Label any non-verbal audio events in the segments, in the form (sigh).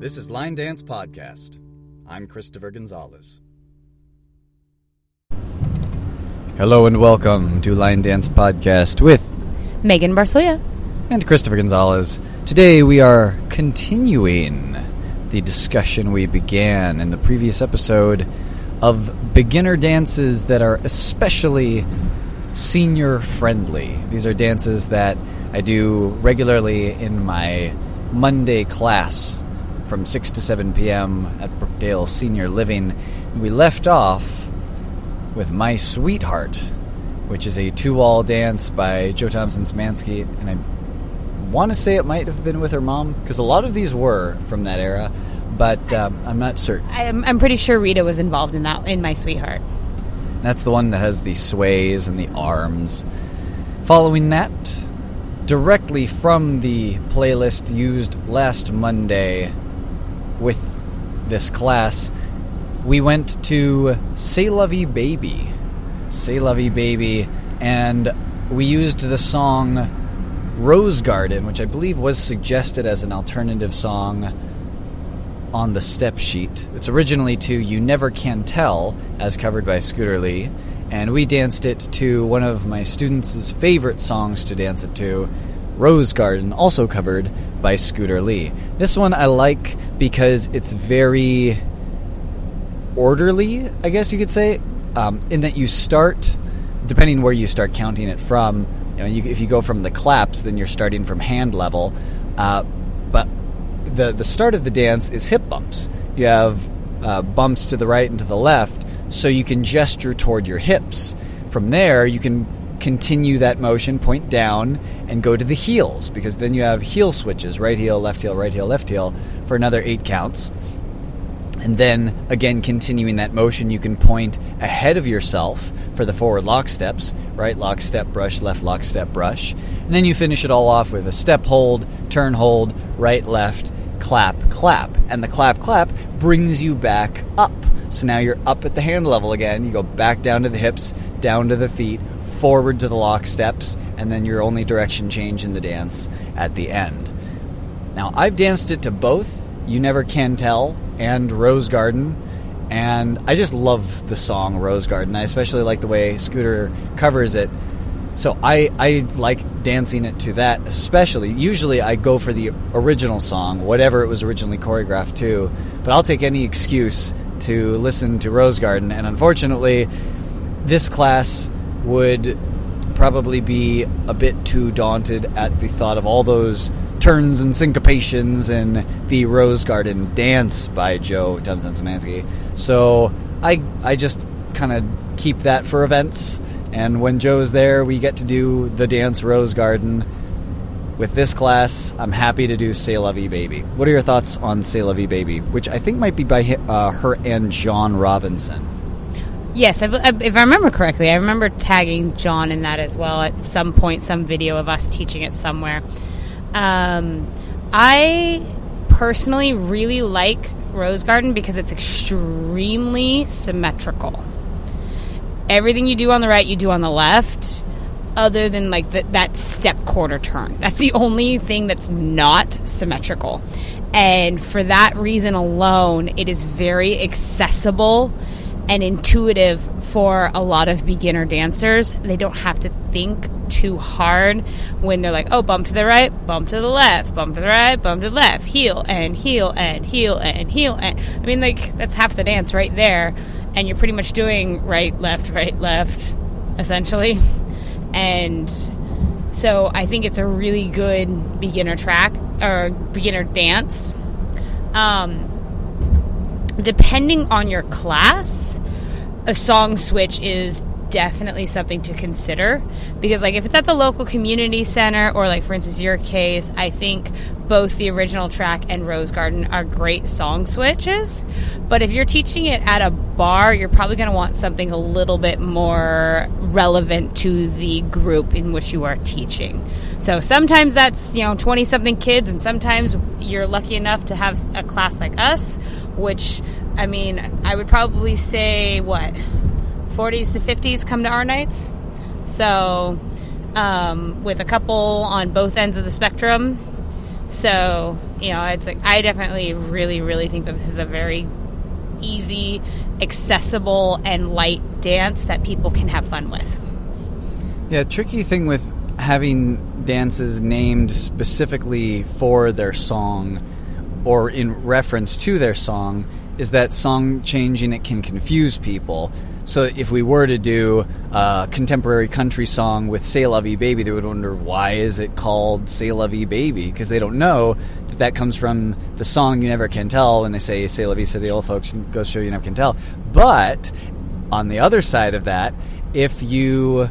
This is Line Dance Podcast. I'm Christopher Gonzalez. Hello and welcome to Line Dance Podcast with Megan Barsoya. and Christopher Gonzalez. Today we are continuing the discussion we began in the previous episode of beginner dances that are especially senior friendly. These are dances that I do regularly in my Monday class from 6 to 7 p.m. at Brookdale Senior Living. We left off with My Sweetheart, which is a two wall dance by Jo Thompson Szymanski, and I want to say it might have been with her mom because a lot of these were from that era, but um, I'm not certain. I'm, I'm pretty sure Rita was involved in that in My Sweetheart. That's the one that has the sways and the arms. Following that, directly from the playlist used last Monday with this class, we went to C'est La Vie Baby. C'est La Vie Baby, and we used the song Rose Garden, which I believe was suggested as an alternative song on the step sheet. It's originally to You Never Can Tell, as covered by Scooter Lee, and we danced it to one of my students' favorite songs to dance it to, Rose Garden, also covered by Scooter Lee. This one I like because it's very orderly, I guess you could say, um, in that you start, depending where you start counting it from. You know, you, if you go from the claps, then you're starting from hand level. Uh, but the the start of the dance is hip bumps. You have uh, bumps to the right and to the left, so you can gesture toward your hips. From there, you can continue that motion, point down, and go to the heels because then you have heel switches: right heel, left heel, right heel, left heel for another eight counts. And then again, continuing that motion, you can point ahead of yourself for the forward lock steps, right lock step brush, left lock step brush. And then you finish it all off with a step hold, turn hold, right left, clap, clap. And the clap, clap brings you back up. So now you're up at the hand level again. You go back down to the hips, down to the feet, forward to the lock steps, and then your only direction change in the dance at the end. Now, I've danced it to both You Never Can Tell and Rose Garden, and I just love the song Rose Garden. I especially like the way Scooter covers it. So I, I like dancing it to that, especially. Usually I go for the original song, whatever it was originally choreographed to, but I'll take any excuse to listen to Rose Garden, and unfortunately, this class would probably be a bit too daunted at the thought of all those turns and syncopations in the Rose Garden dance by Jo Thompson Szymanski. So I I just kind of keep that for events, and when Jo's there, we get to do the dance Rose Garden. With this class, I'm happy to do La Vie Baby. What are your thoughts on La Vie Baby, which I think might be by uh, her and John Robinson? Yes, I, I- if I remember correctly, I remember tagging John in that as well at some point, some video of us teaching it somewhere. Um, I personally really like Rose Garden because it's extremely symmetrical. Everything you do on the right, you do on the left, other than like the, that step quarter turn. That's the only thing that's not symmetrical. And for that reason alone, it is very accessible and intuitive for a lot of beginner dancers. They don't have to think too hard when they're like, oh, bump to the right, bump to the left, bump to the right, bump to the left, heel and heel and heel and heel. And I mean, like, that's half the dance right there. And you're pretty much doing right, left, right, left, essentially. And so I think it's a really good beginner track or beginner dance. Um, depending on your class, a song switch is definitely something to consider. Because like if it's at the local community center or like for instance your case i think both the original track and rose garden are great song switches. But if you're teaching it at a bar you're probably going to want something a little bit more relevant to the group in which you are teaching. So sometimes that's you know 20 something kids and sometimes you're lucky enough to have a class like us which i mean i would probably say what 40s to 50s come to our nights. So, um, with a couple on both ends of the spectrum. So, you know, it's like I definitely really, really think that this is a very easy, accessible, and light dance that people can have fun with. Yeah, tricky thing with having dances named specifically for their song or in reference to their song is that song changing it can confuse people. So if we were to do a contemporary country song with "C'est La Vie Baby," they would wonder why is it called "C'est La Vie Baby" because they don't know that that comes from the song "You Never Can Tell" when they say "C'est La Vie," say the old folks, and goes show you never can tell. But on the other side of that, if you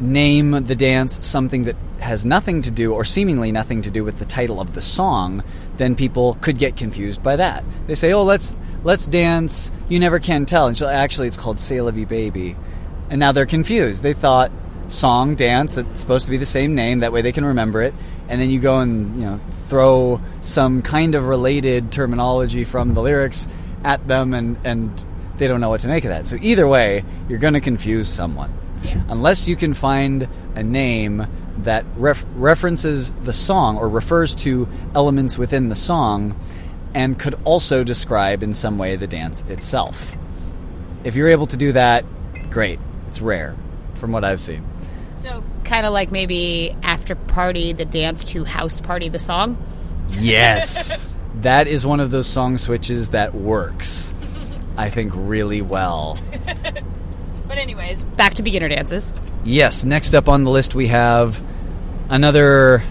name the dance something that has nothing to do or seemingly nothing to do with the title of the song, then people could get confused by that. They say, "Oh, let's let's dance. You never can tell." And she'll, actually, it's called "C'est La Vie Baby," and now they're confused. They thought song dance that's supposed to be the same name. That way they can remember it. And then you go and you know throw some kind of related terminology from the lyrics at them, and and they don't know what to make of that. So either way, you're going to confuse someone. Yeah. Unless you can find a name that ref- references the song or refers to elements within the song and could also describe in some way the dance itself. If you're able to do that, great. It's rare from what I've seen. So, kind of like maybe after party, the dance to house party, the song. Yes. (laughs) that is one of those song switches that works, I think, really well. (laughs) But, anyways, back to beginner dances. Yes, next up on the list we have another.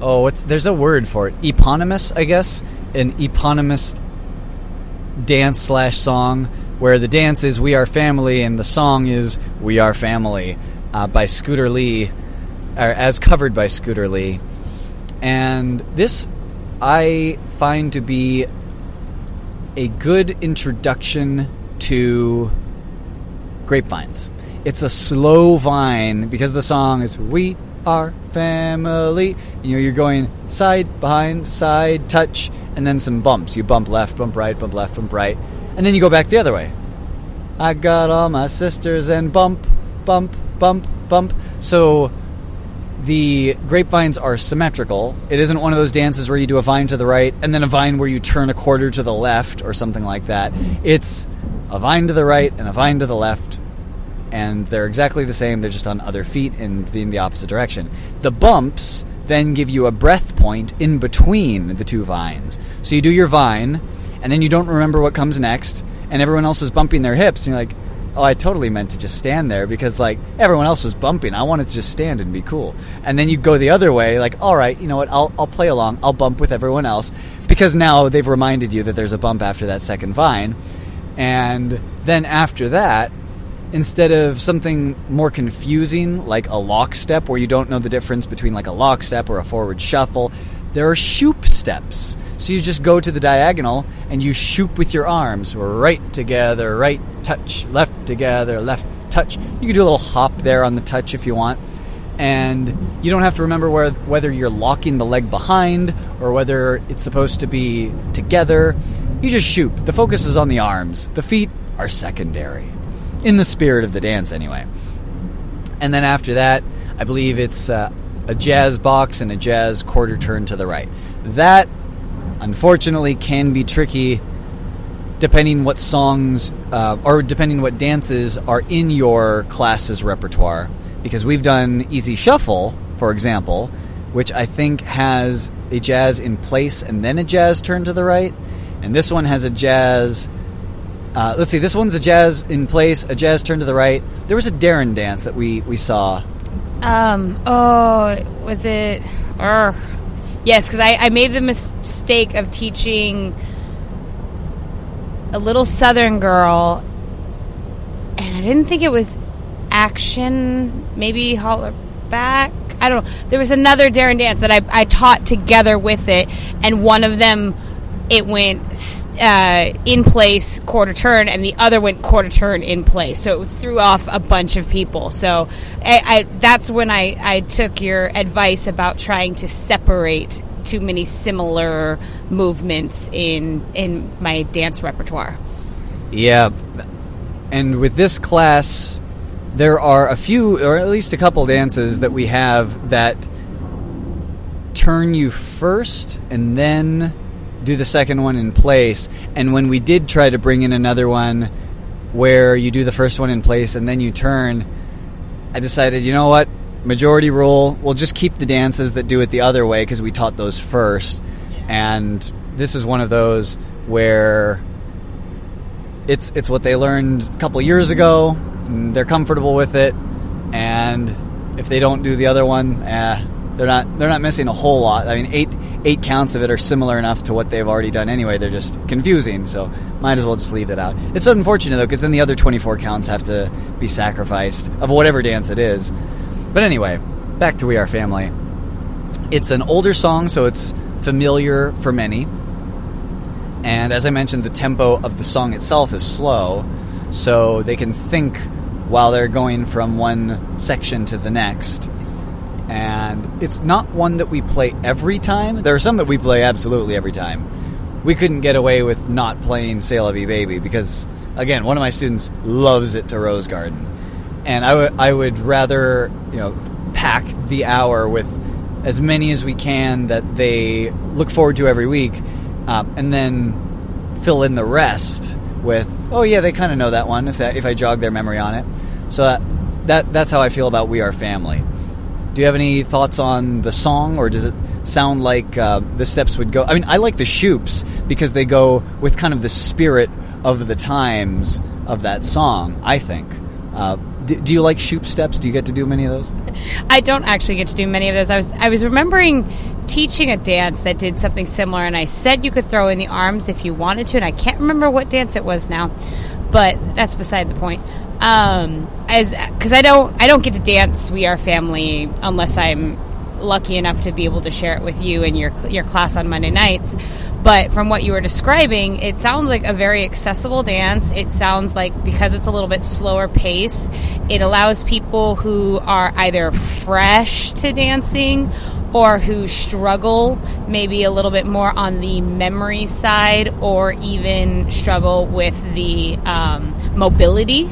Oh, what's, there's a word for it. Eponymous, I guess. An eponymous dance slash song where the dance is We Are Family and the song is We Are Family uh, by Scooter Lee, or as covered by Scooter Lee. And this I find to be a good introduction to grapevines. It's a slow vine because the song is We Are Family. You know, you're going side, behind, side, touch, and then some bumps. You bump left, bump right, bump left, bump right, and then you go back the other way. I got all my sisters and bump, bump, bump, bump. So the grapevines are symmetrical. It isn't one of those dances where you do a vine to the right and then a vine where you turn a quarter to the left or something like that. It's a vine to the right and a vine to the left, and they're exactly the same. They're just on other feet and in the opposite direction. The bumps then give you a breath point in between the two vines. So you do your vine, and then you don't remember what comes next, and everyone else is bumping their hips, and you're like, oh, I totally meant to just stand there because like everyone else was bumping. I wanted to just stand and be cool. And then you go the other way, like, all right, you know what? I'll I'll play along. I'll bump with everyone else because now they've reminded you that there's a bump after that second vine. And then after that, instead of something more confusing like a lockstep where you don't know the difference between like a lockstep or a forward shuffle, there are shoop steps. So you just go to the diagonal and you shoop with your arms, right together, right touch, left together, left touch. You can do a little hop there on the touch if you want. And you don't have to remember where, whether you're locking the leg behind or whether it's supposed to be together. You just shoop. The focus is on the arms. The feet are secondary. In the spirit of the dance, anyway. And then after that, I believe it's uh, a jazz box and a jazz quarter turn to the right. That, unfortunately, can be tricky depending what songs uh, or depending what dances are in your class's repertoire. Because we've done Easy Shuffle, for example, which I think has a jazz in place and then a jazz turn to the right. And this one has a jazz. Uh, let's see, this one's a jazz in place, a jazz turn to the right. There was a Darren dance that we, we saw. Um, oh, was it? Or yes, because I, I made the mistake of teaching a little Southern girl, and I didn't think it was action. Maybe holler back. I don't know. There was another Darren dance that I, I taught together with it, and one of them it went uh, in place quarter turn, and the other went quarter turn in place. So it threw off a bunch of people. So I, I, that's when I, I took your advice about trying to separate too many similar movements in in my dance repertoire. Yeah, and with this class, there are a few, or at least a couple dances that we have that turn you first and then do the second one in place. And when we did try to bring in another one where you do the first one in place and then you turn, I decided, you know what? Majority rule, we'll just keep the dances that do it the other way because we taught those first. And this is one of those where it's it's what they learned a couple years ago. they're comfortable with it, and if they don't do the other one, eh, they're not they're not missing a whole lot. I mean, eight eight counts of it are similar enough to what they've already done anyway. They're just confusing, so might as well just leave it out. It's unfortunate though, because then the other twenty four counts have to be sacrificed of whatever dance it is. But anyway, back to We Are Family. It's an older song, so it's familiar for many. And as I mentioned, the tempo of the song itself is slow, so they can think while they're going from one section to the next. And it's not one that we play every time. There are some that we play absolutely every time. We couldn't get away with not playing La Vie Baby because, again, one of my students loves it to Rose Garden. And I, w- I would rather, you know, pack the hour with as many as we can that they look forward to every week um, and then fill in the rest with, oh yeah, they kind of know that one if that, if I jog their memory on it. So that, that that's how I feel about We Are Family. Do you have any thoughts on the song, or does it sound like uh, the steps would go? I mean, I like the Shoops because they go with kind of the spirit of the times of that song. I think. Uh, do you like shoop steps? Do you get to do many of those? I don't actually get to do many of those. I was I was remembering teaching a dance that did something similar, and I said you could throw in the arms if you wanted to, and I can't remember what dance it was now, but that's beside the point. Um, as because I don't I don't get to dance We Are Family unless I'm lucky enough to be able to share it with you and your your class on Monday nights. But from what you were describing, it sounds like a very accessible dance. It sounds like because it's a little bit slower pace, it allows people who are either fresh to dancing or who struggle maybe a little bit more on the memory side or even struggle with the um, mobility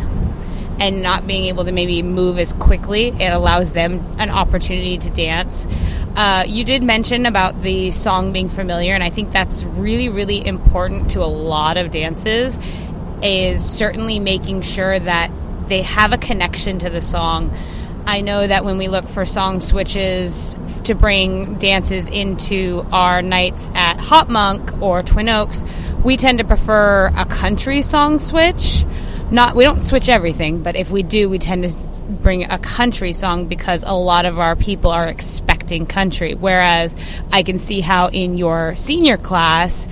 and not being able to maybe move as quickly, it allows them an opportunity to dance. Uh, you did mention about the song being familiar, and I think that's really, really important to a lot of dances. Is certainly making sure that they have a connection to the song. I know that when we look for song switches to bring dances into our nights at Hop Monk or Twin Oaks, we tend to prefer a country song switch not we don't switch everything, but if we do, we tend to bring a country song because a lot of our people are expecting country. Whereas I can see how in your senior class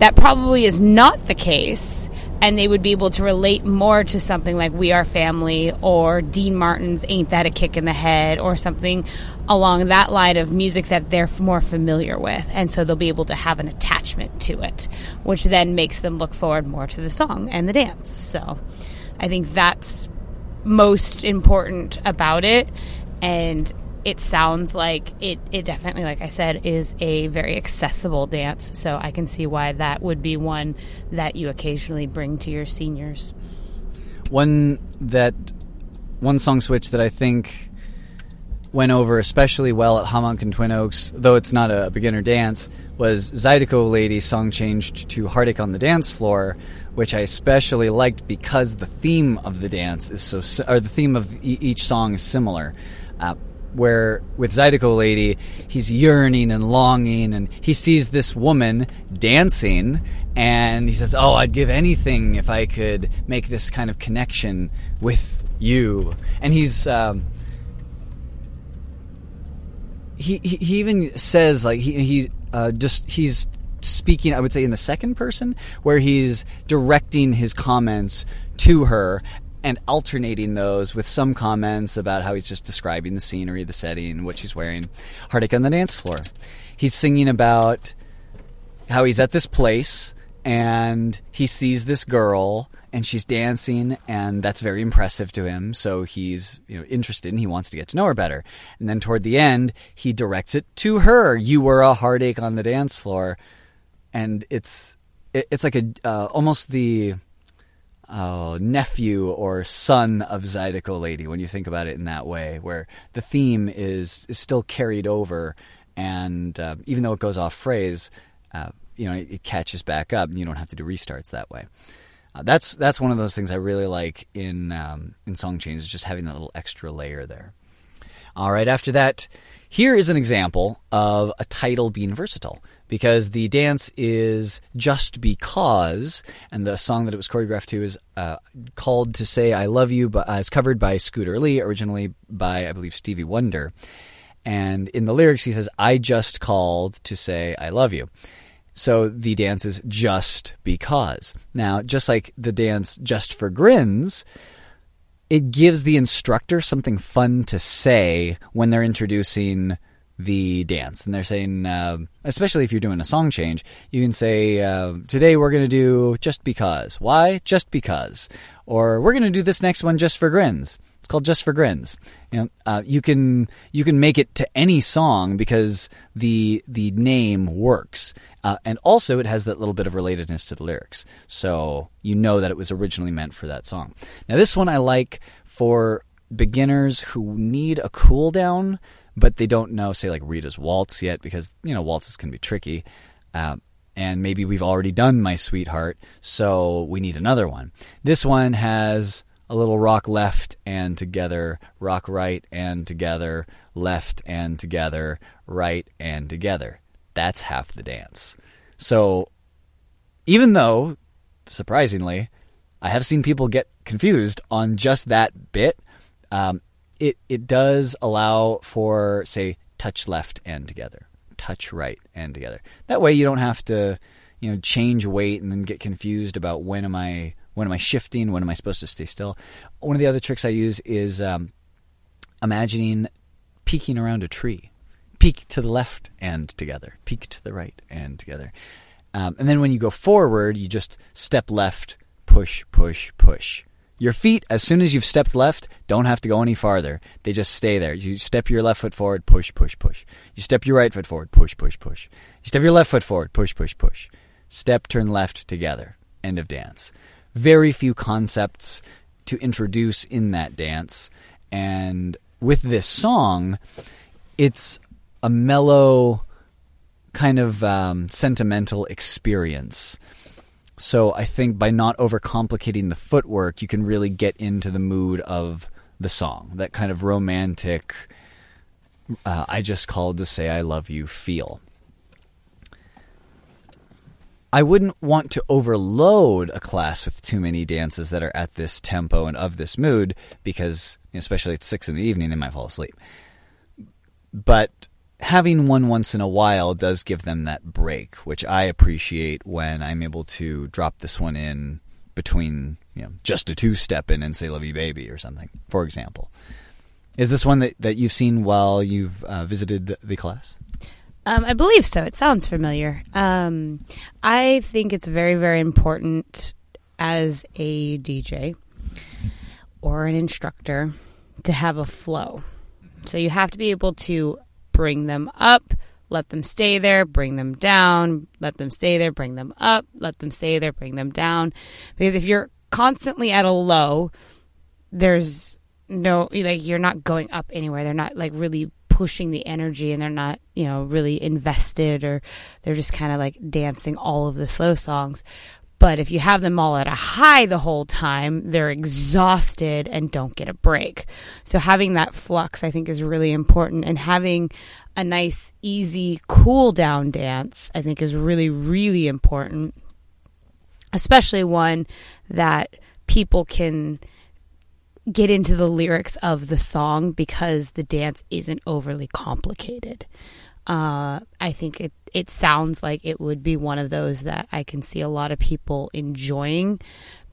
that probably is not the case and they would be able to relate more to something like We Are Family or Dean Martin's Ain't That a Kick in the Head or something along that line of music that they're more familiar with. And so they'll be able to have an attachment to it, which then makes them look forward more to the song and the dance. So I think that's most important about it. And it sounds like it, it definitely, like I said, is a very accessible dance. So I can see why that would be one that you occasionally bring to your seniors. One that, one song switch that I think went over especially well at Hop Monk and Twin Oaks, though it's not a beginner dance, was Zydeco Lady song changed to Heartache on the Dance Floor, which I especially liked because the theme of the dance is so, or the theme of each song is similar. Uh, where with Zydeco Lady, he's yearning and longing, and he sees this woman dancing, and he says, "Oh, I'd give anything if I could make this kind of connection with you." And he's um, he, he, even says like he he uh, just he's speaking I would say in the second person where he's directing his comments to her and alternating those with some comments about how he's just describing the scenery, the setting, what she's wearing. Heartache on the dance floor. He's singing about how he's at this place and he sees this girl and she's dancing and that's very impressive to him so he's you know interested and he wants to get to know her better and then toward the end he directs it to her you were a heartache on the dance floor and it's it's like a uh, almost the oh, nephew or son of Zydeco Lady when you think about it in that way, where the theme is is still carried over and uh, even though it goes off phrase, uh, you know, it, it, catches back up, and you don't have to do restarts that way. Uh, that's that's one of those things I really like in um, in song changes, just having that little extra layer there. All right, after that, here is an example of a title being versatile because the dance is just because, and the song that it was choreographed to is uh, called to say "I love you," but uh, it's covered by Scooter Lee, originally by I believe Stevie Wonder. And in the lyrics, he says, "I just called to say I love you." So the dance is just because. Now, just like the dance just for grins, it gives the instructor something fun to say when they're introducing the dance. And they're saying, uh, especially if you're doing a song change, you can say, uh, today we're going to do just because. Why? Just because. Or we're going to do this next one just for grins. It's called Just for Grins. You know, uh, you can you can make it to any song because the the name works, uh, and also it has that little bit of relatedness to the lyrics, so you know that it was originally meant for that song. Now, this one I like for beginners who need a cool down but they don't know, say, like Rita's Waltz yet because, you know, waltzes can be tricky. Uh, and maybe we've already done My Sweetheart, so we need another one. This one has a little rock left and together, rock right and together, left and together, right and together. That's half the dance. So even though, surprisingly, I have seen people get confused on just that bit, um, it it does allow for say touch left and together, touch right and together. That way you don't have to you know change weight and then get confused about when am I when am I shifting, when am I supposed to stay still. One of the other tricks I use is um, imagining peeking around a tree. Peek to the left and together. Peek to the right and together. Um, and then when you go forward, you just step left, push, push, push. Your feet, as soon as you've stepped left, don't have to go any farther. They just stay there. You step your left foot forward, push, push, push. You step your right foot forward, push, push, push. You step your left foot forward, push, push, push. Step, turn left, together. End of dance. Very few concepts to introduce in that dance. And with this song, it's a mellow, kind of um, sentimental experience so I think by not overcomplicating the footwork, you can really get into the mood of the song, that kind of romantic, uh, I just called to say I love you feel. I wouldn't want to overload a class with too many dances that are at this tempo and of this mood because, especially at six in the evening, they might fall asleep. But having one once in a while does give them that break, which I appreciate when I'm able to drop this one in between, you know, just a two step in and say "Love You Baby" or something, for example. Is this one that, that you've seen while you've uh, visited the class? Um, I believe so. It sounds familiar. Um, I think it's very, very important as a DJ or an instructor to have a flow. So you have to be able to bring them up, let them stay there, bring them down, let them stay there, bring them up, let them stay there, bring them down. Because if you're constantly at a low, there's no, like, you're not going up anywhere. They're not, like, really pushing the energy and they're not, you know, really invested or they're just kind of like dancing all of the slow songs. But if you have them all at a high the whole time, they're exhausted and don't get a break. So having that flux, I think, is really important. And having a nice, easy, cool down dance, I think, is really, really important. Especially one that people can get into the lyrics of the song because the dance isn't overly complicated. Uh, I think it it sounds like it would be one of those that I can see a lot of people enjoying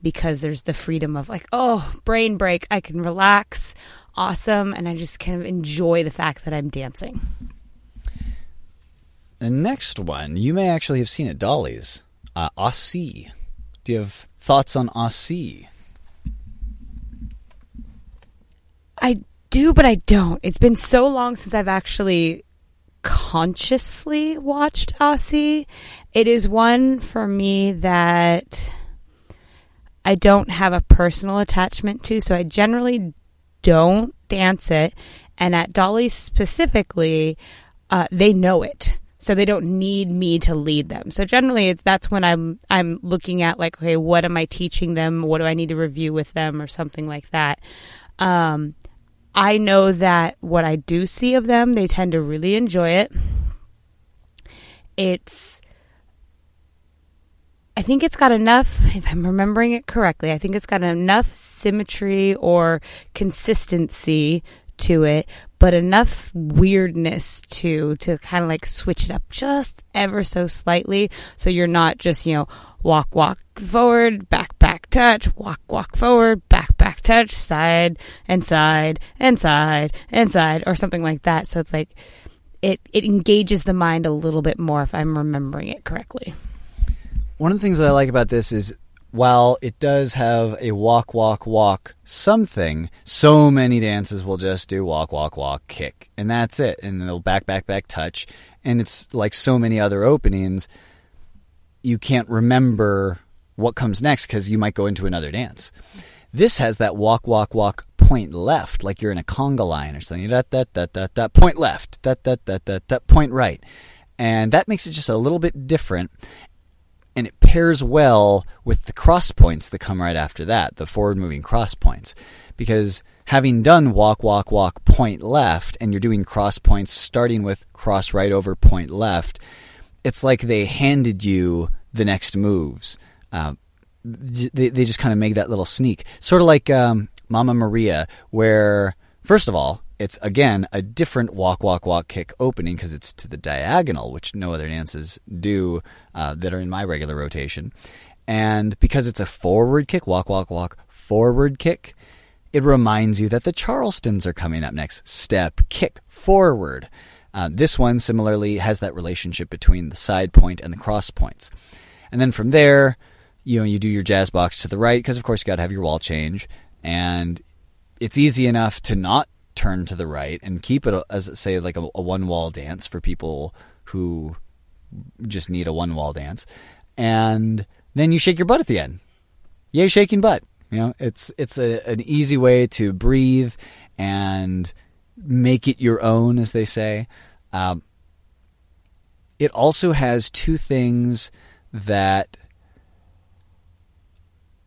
because there's the freedom of like, oh, brain break, I can relax, awesome, and I just kind of enjoy the fact that I'm dancing. The next one, you may actually have seen at Dolly's, uh, Aussie. Do you have thoughts on Aussie? I do, but I don't. It's been so long since I've actually consciously watched Aussie. It is one for me that I don't have a personal attachment to, so I generally don't dance it. And at Dolly specifically, uh, they know it so they don't need me to lead them so generally that's when i'm i'm looking at like okay what am i teaching them what do i need to review with them or something like that um, i know that what i do see of them they tend to really enjoy it it's I think it's got enough, if I'm remembering it correctly, I think it's got enough symmetry or consistency to it, but enough weirdness to to kind of like switch it up just ever so slightly. So you're not just, you know, walk, walk forward, back, back, touch, walk, walk forward, back, back, touch, side and side and side and side, or something like that. So it's like it, it engages the mind a little bit more if I'm remembering it correctly. One of the things that I like about this is while it does have a walk, walk, walk something, so many dances will just do walk, walk, walk, kick. And that's it. And they'll back, back, back, touch. And it's like so many other openings, you can't remember what comes next because you might go into another dance. This has that walk, walk, walk, point left, like you're in a conga line or something. That, da, da, da, da, point left, that, da, da, da, da, point right. And that makes it just a little bit different and it pairs well with the cross points that come right after that, the forward moving cross points. Because having done walk, walk, walk, point left, and you're doing cross points starting with cross right over point left, it's like they handed you the next moves. Uh, they, they just kind of make that little sneak. Sort of like um, Mama Maria, where, first of all, it's again a different walk, walk, walk kick opening because it's to the diagonal, which no other dances do uh, that are in my regular rotation. And because it's a forward kick, walk, walk, walk, forward kick, it reminds you that the Charlestons are coming up next. Step, kick, forward. Uh, this one similarly has that relationship between the side point and the cross points. And then from there, you know, you do your jazz box to the right because, of course, you got to have your wall change. And it's easy enough to not turn to the right and keep it as say like a, a one wall dance for people who just need a one wall dance, and then you shake your butt at the end. Yay, shaking butt! You know, it's it's a, an easy way to breathe and make it your own, as they say. Um, it also has two things that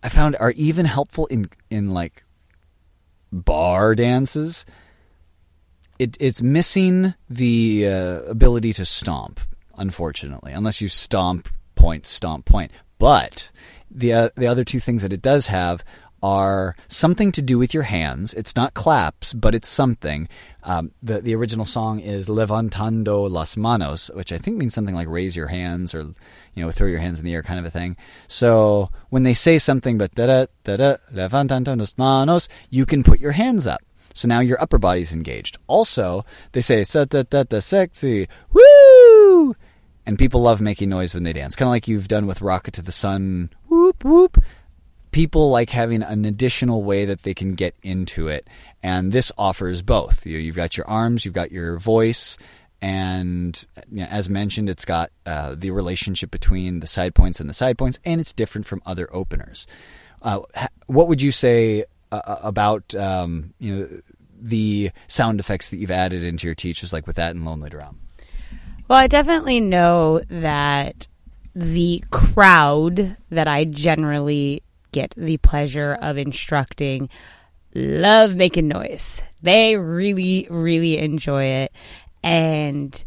I found are even helpful in in like bar dances, it, it's missing the uh, ability to stomp, unfortunately, unless you stomp point, stomp point. But the uh, the other two things that it does have are something to do with your hands. It's not claps, but it's something. Um, the the original song is levantando las manos, which I think means something like raise your hands or you know throw your hands in the air kind of a thing. So when they say something but da da da da levantando las manos, you can put your hands up. So now your upper body's engaged. Also, they say sa da da da sexy woo, and people love making noise when they dance, kind of like you've done with "Rocket to the Sun." Whoop whoop people like having an additional way that they can get into it. And this offers both. You, have got your arms, you've got your voice, and you know, as mentioned, it's got uh, the relationship between the side points and the side points, and it's different from other openers. Uh, what would you say uh, uh, about um, you know the sound effects that you've added into your teaches, like with that and Lonely Drum? Well, I definitely know that the crowd that I generally get the pleasure of instructing love making noise. They really, really enjoy it. And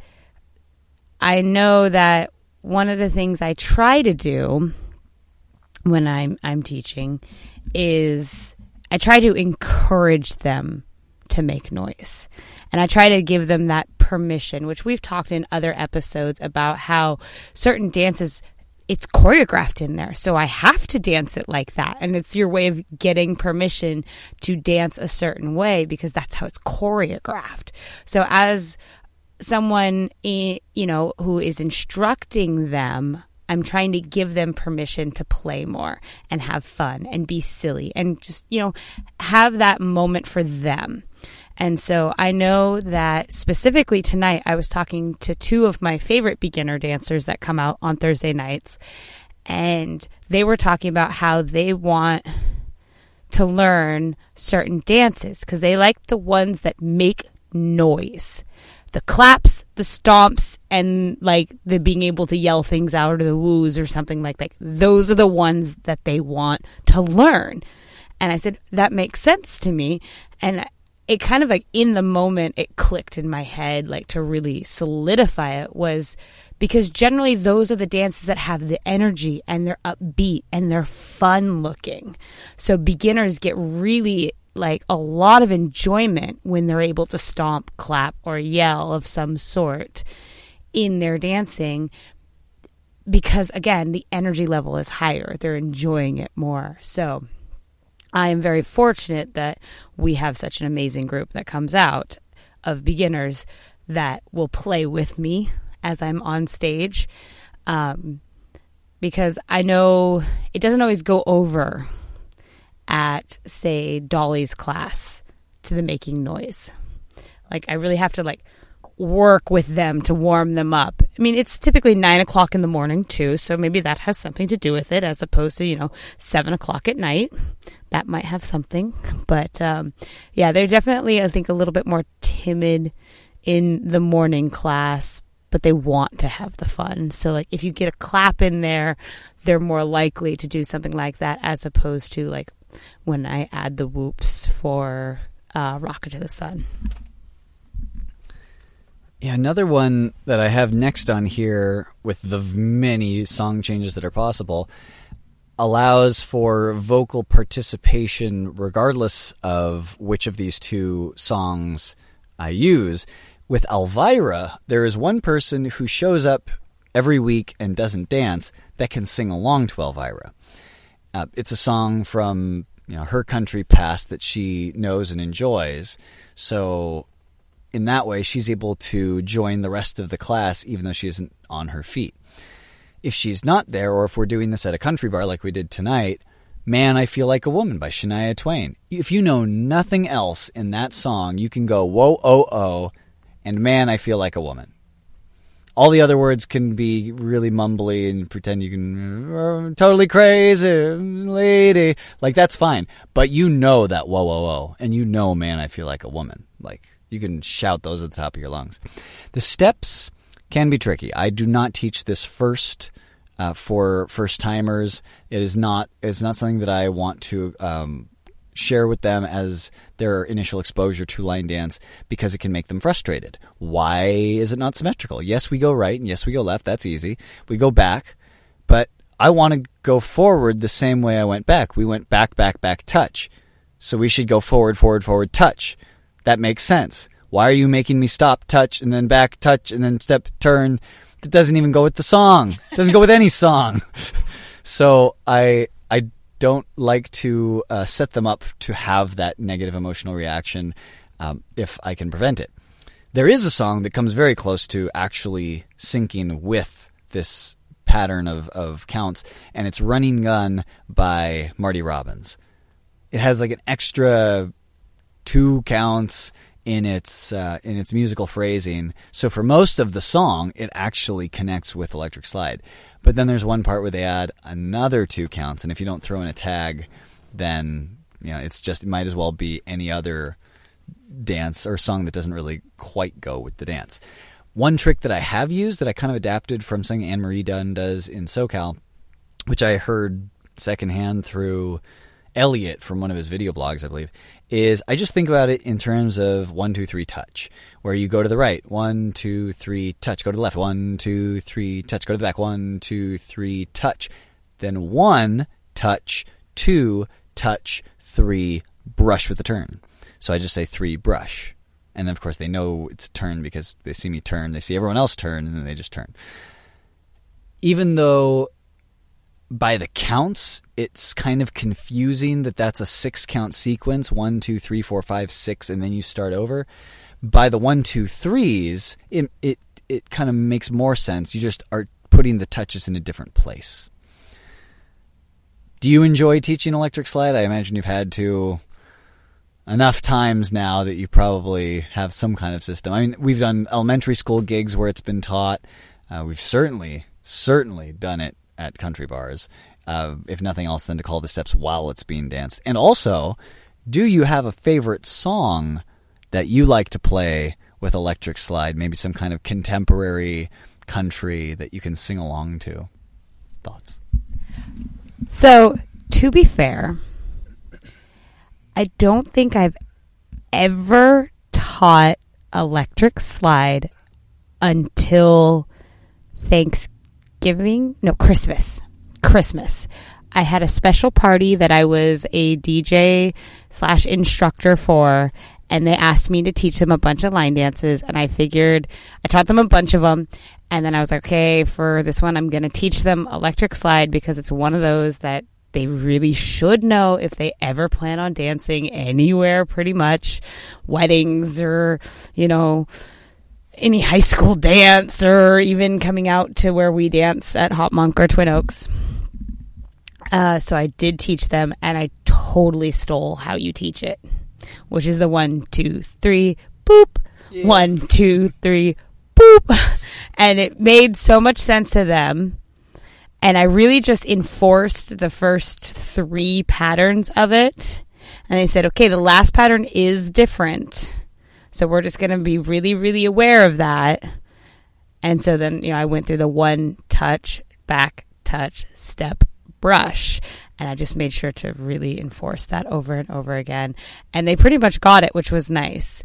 I know that one of the things I try to do when I'm I'm teaching is I try to encourage them to make noise. And I try to give them that permission, which we've talked in other episodes about how certain dances it's choreographed in there. So I have to dance it like that. And it's your way of getting permission to dance a certain way because that's how it's choreographed. So as someone, you know, who is instructing them, I'm trying to give them permission to play more and have fun and be silly and just, you know, have that moment for them. And so I know that specifically tonight, I was talking to two of my favorite beginner dancers that come out on Thursday nights. And they were talking about how they want to learn certain dances because they like the ones that make noise. the claps, the stomps, and like the being able to yell things out or the woos or something like that. Those are the ones that they want to learn. And I said, that makes sense to me. And it kind of like in the moment, it clicked in my head, like to really solidify it was because generally those are the dances that have the energy and they're upbeat and they're fun looking. So beginners get really like a lot of enjoyment when they're able to stomp, clap, or yell of some sort in their dancing because again, the energy level is higher. They're enjoying it more. So I am very fortunate that we have such an amazing group that comes out of beginners that will play with me as I'm on stage. Um, because I know it doesn't always go over at, say, Dolly's class to the making noise. Like, I really have to, like, work with them to warm them up. I mean, it's typically nine o'clock in the morning, too, so maybe that has something to do with it as opposed to, you know, seven o'clock at night. That might have something. But um, yeah, they're definitely, I think, a little bit more timid in the morning class, but they want to have the fun. So, like, if you get a clap in there, they're more likely to do something like that as opposed to, like, when I add the whoops for uh, Rocket to the Sun. Yeah, another one that I have next on here with the many song changes that are possible allows for vocal participation regardless of which of these two songs I use. With Elvira, there is one person who shows up every week and doesn't dance that can sing along to Elvira. Uh, it's a song from you know her country past that she knows and enjoys. So in that way, she's able to join the rest of the class even though she isn't on her feet. If she's not there, or if we're doing this at a country bar like we did tonight, Man, I Feel Like a Woman by Shania Twain. If you know nothing else in that song, you can go, whoa, oh, oh, and Man, I Feel Like a Woman. All the other words can be really mumbly and pretend you can, totally crazy, lady. Like, that's fine. But you know that whoa, whoa, whoa. And you know, Man, I Feel Like a Woman. Like, you can shout those at the top of your lungs. The steps can be tricky. I do not teach this first uh, for first timers. It is not. It's not something that I want to um, share with them as their initial exposure to line dance because it can make them frustrated. Why is it not symmetrical? Yes, we go right and yes, we go left. That's easy. We go back, but I want to go forward the same way I went back. We went back, back, back, touch. So we should go forward, forward, forward, touch. That makes sense. Why are you making me stop, touch, and then back, touch, and then step, turn? That doesn't even go with the song. It doesn't go with any song. (laughs) so I I don't like to uh, set them up to have that negative emotional reaction um, if I can prevent it. There is a song that comes very close to actually syncing with this pattern of, of counts, and it's Running Gun by Marty Robbins. It has like an extra two counts in its uh, in its musical phrasing. So for most of the song, it actually connects with Electric Slide. But then there's one part where they add another two counts, and if you don't throw in a tag, then you know it's just it might as well be any other dance or song that doesn't really quite go with the dance. One trick that I have used that I kind of adapted from something Anne Marie Dunn does in SoCal, which I heard secondhand through Elliot from one of his video blogs, I believe, is I just think about it in terms of one, two, three, touch, where you go to the right, one, two, three, touch, go to the left, one, two, three, touch, go to the back, one, two, three, touch, then one, touch, two, touch, three, brush with the turn. So I just say three, brush. And then, of course, they know it's turn because they see me turn, they see everyone else turn, and then they just turn. Even though by the counts, it's kind of confusing that that's a six count sequence one, two, three, four, five, six, and then you start over. By the one, two, threes, it, it, it kind of makes more sense. You just are putting the touches in a different place. Do you enjoy teaching electric slide? I imagine you've had to enough times now that you probably have some kind of system. I mean, we've done elementary school gigs where it's been taught. Uh, we've certainly, certainly done it at country bars, uh, if nothing else than to call the steps while it's being danced. And also, do you have a favorite song that you like to play with Electric Slide? Maybe some kind of contemporary country that you can sing along to. Thoughts? So, to be fair, I don't think I've ever taught Electric Slide until Thanksgiving. Giving no, Christmas. Christmas. I had a special party that I was a DJ slash instructor for, and they asked me to teach them a bunch of line dances. And I figured I taught them a bunch of them, and then I was like, okay, for this one, I'm going to teach them electric slide because it's one of those that they really should know if they ever plan on dancing anywhere, pretty much weddings or, you know, any high school dance or even coming out to where we dance at Hop Monk or Twin Oaks. Uh, so I did teach them, and I totally stole how you teach it, which is the one, two, three, boop, yeah. one, two, three, boop. (laughs) And it made so much sense to them. And I really just enforced the first three patterns of it. And they said, okay, the last pattern is different. So we're just going to be really, really aware of that. And so then, you know, I went through the one touch, back, touch, step, brush. And I just made sure to really enforce that over and over again. And they pretty much got it, which was nice.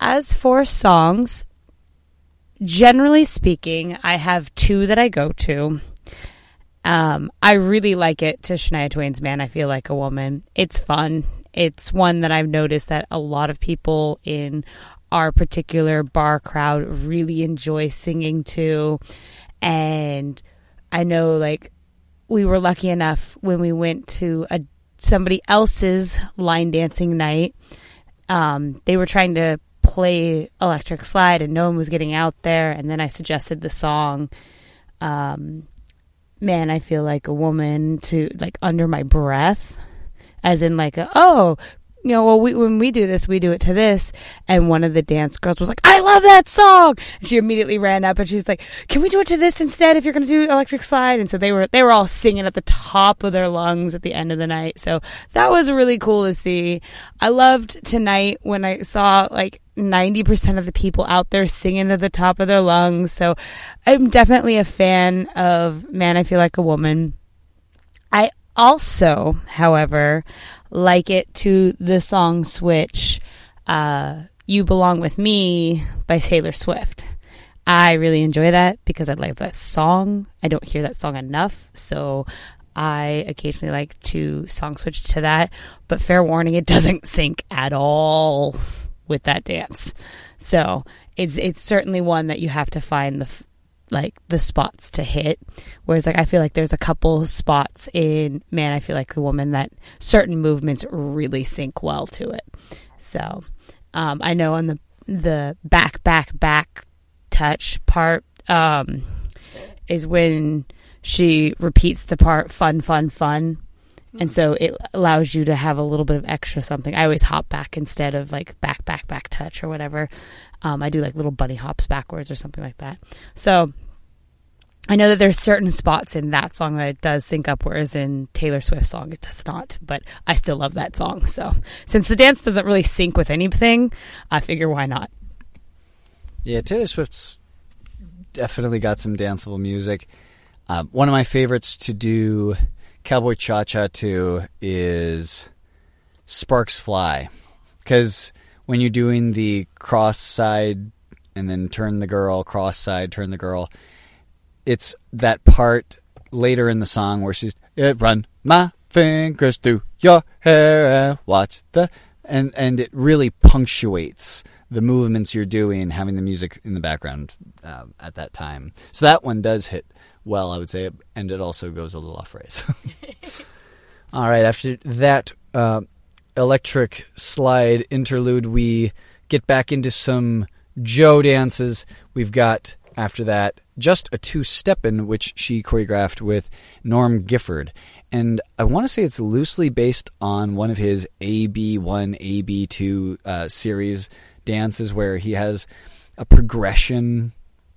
As for songs, generally speaking, I have two that I go to. Um, I really like it to Shania Twain's Man, I Feel Like a Woman. It's fun. It's one that I've noticed that a lot of people in our particular bar crowd really enjoy singing to. And I know, like, we were lucky enough when we went to a somebody else's line dancing night. Um, they were trying to play Electric Slide, and no one was getting out there. And then I suggested the song, um, "Man, I Feel Like a Woman" to like under my breath, as in like, a, "Oh, you know, well, we, when we do this, we do it to this. And one of the dance girls was like, I love that song. And she immediately ran up and she's like, can we do it to this instead if you're going to do electric slide? And so they were, they were all singing at the top of their lungs at the end of the night. So that was really cool to see. I loved tonight when I saw like 90% of the people out there singing at the top of their lungs. So I'm definitely a fan of Man, I Feel Like a Woman. Also, however, like it to the song Switch, uh, You Belong With Me by Taylor Swift. I really enjoy that because I like that song. I don't hear that song enough, so I occasionally like to song switch to that. But fair warning, it doesn't sync at all with that dance. So it's it's certainly one that you have to find the like the spots to hit. Whereas like I feel like there's a couple spots in Man, I feel like the woman that certain movements really sync well to it. So um, I know on the the back back back touch part um, is when she repeats the part fun fun fun. And so it allows you to have a little bit of extra something. I always hop back instead of like back, back, back touch or whatever. Um, I do like little bunny hops backwards or something like that. So I know that there's certain spots in that song that it does sync up, whereas in Taylor Swift's song it does not. But I still love that song. So since the dance doesn't really sync with anything, I figure why not? Yeah, Taylor Swift's definitely got some danceable music. Uh, one of my favorites to do cowboy cha cha to is Sparks Fly, because when you're doing the cross side and then turn the girl, cross side, turn the girl it's that part later in the song where she's it run my fingers through your hair, and watch the and and it really punctuates the movements you're doing, having the music in the background uh, at that time. So that one does hit well, I would say, and it also goes a little off race. (laughs) All right, after that uh, electric slide interlude, we get back into some Jo dances. We've got after that just a two step in which she choreographed with Norm Gifford. And I want to say it's loosely based on one of his AB1, AB2 uh, series dances where he has a progression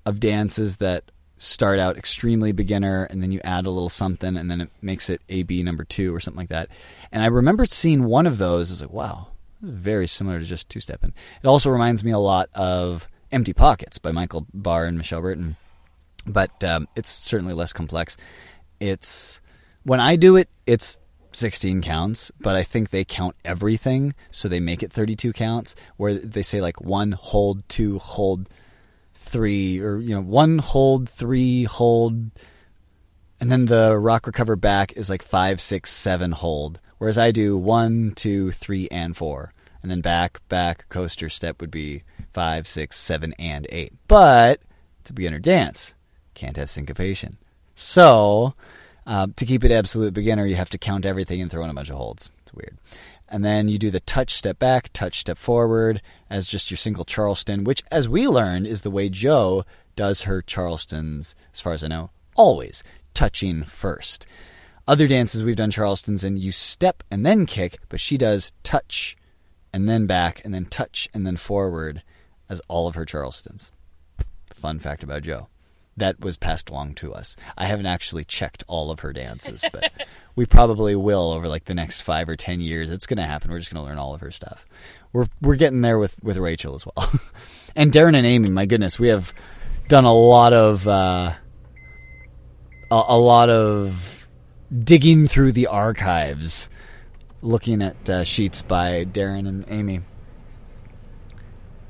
of dances that start out extremely beginner and then you add a little something and then it makes it AB number two or something like that. And I remember seeing one of those. I was like, wow, very similar to just two stepping. It also reminds me a lot of Empty Pockets by Michael Barr and Michelle Burton, but um, it's certainly less complex. It's when I do it, it's 16 counts, but I think they count everything, so they make it 32 counts, where they say like one, hold, two, hold, three, or, you know, one, hold, three, hold, and then the rock recover back is like five, six, seven, hold. Whereas I do one, two, three, and four. And then back, back, coaster step would be five, six, seven, and eight. But it's a beginner dance. Can't have syncopation. So, uh, to keep it absolute beginner, you have to count everything and throw in a bunch of holds. It's weird. And then you do the touch step back, touch step forward as just your single Charleston, which, as we learned, is the way Jo does her Charlestons, as far as I know, always touching first. Other dances we've done Charlestons and you step and then kick, but she does touch and then back and then touch and then forward as all of her Charlestons. Fun fact about Jo. That was passed along to us. I haven't actually checked all of her dances, but we probably will over like the next five or ten years. It's going to happen. We're just going to learn all of her stuff. We're we're getting there with with Rachel as well, (laughs) and Darren and Amy. My goodness, we have done a lot of uh, a, a lot of digging through the archives, looking at uh, sheets by Darren and Amy.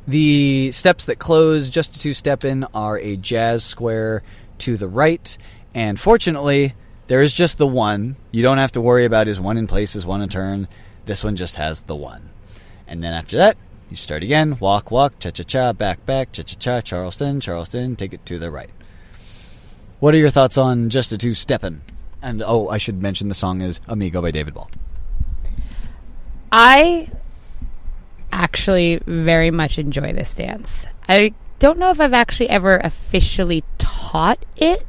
The steps that close just a two step in are a jazz square to the right, and fortunately, there is just the one. You don't have to worry about is one in place, is one in turn. This one just has the one. And then after that, you start again walk, walk, cha cha cha, back, back, cha cha cha, Charleston, Charleston, take it to the right. What are your thoughts on just a two steppin'? And oh, I should mention the song is Amigo by David Ball. I actually very much enjoy this dance. I don't know if I've actually ever officially taught it,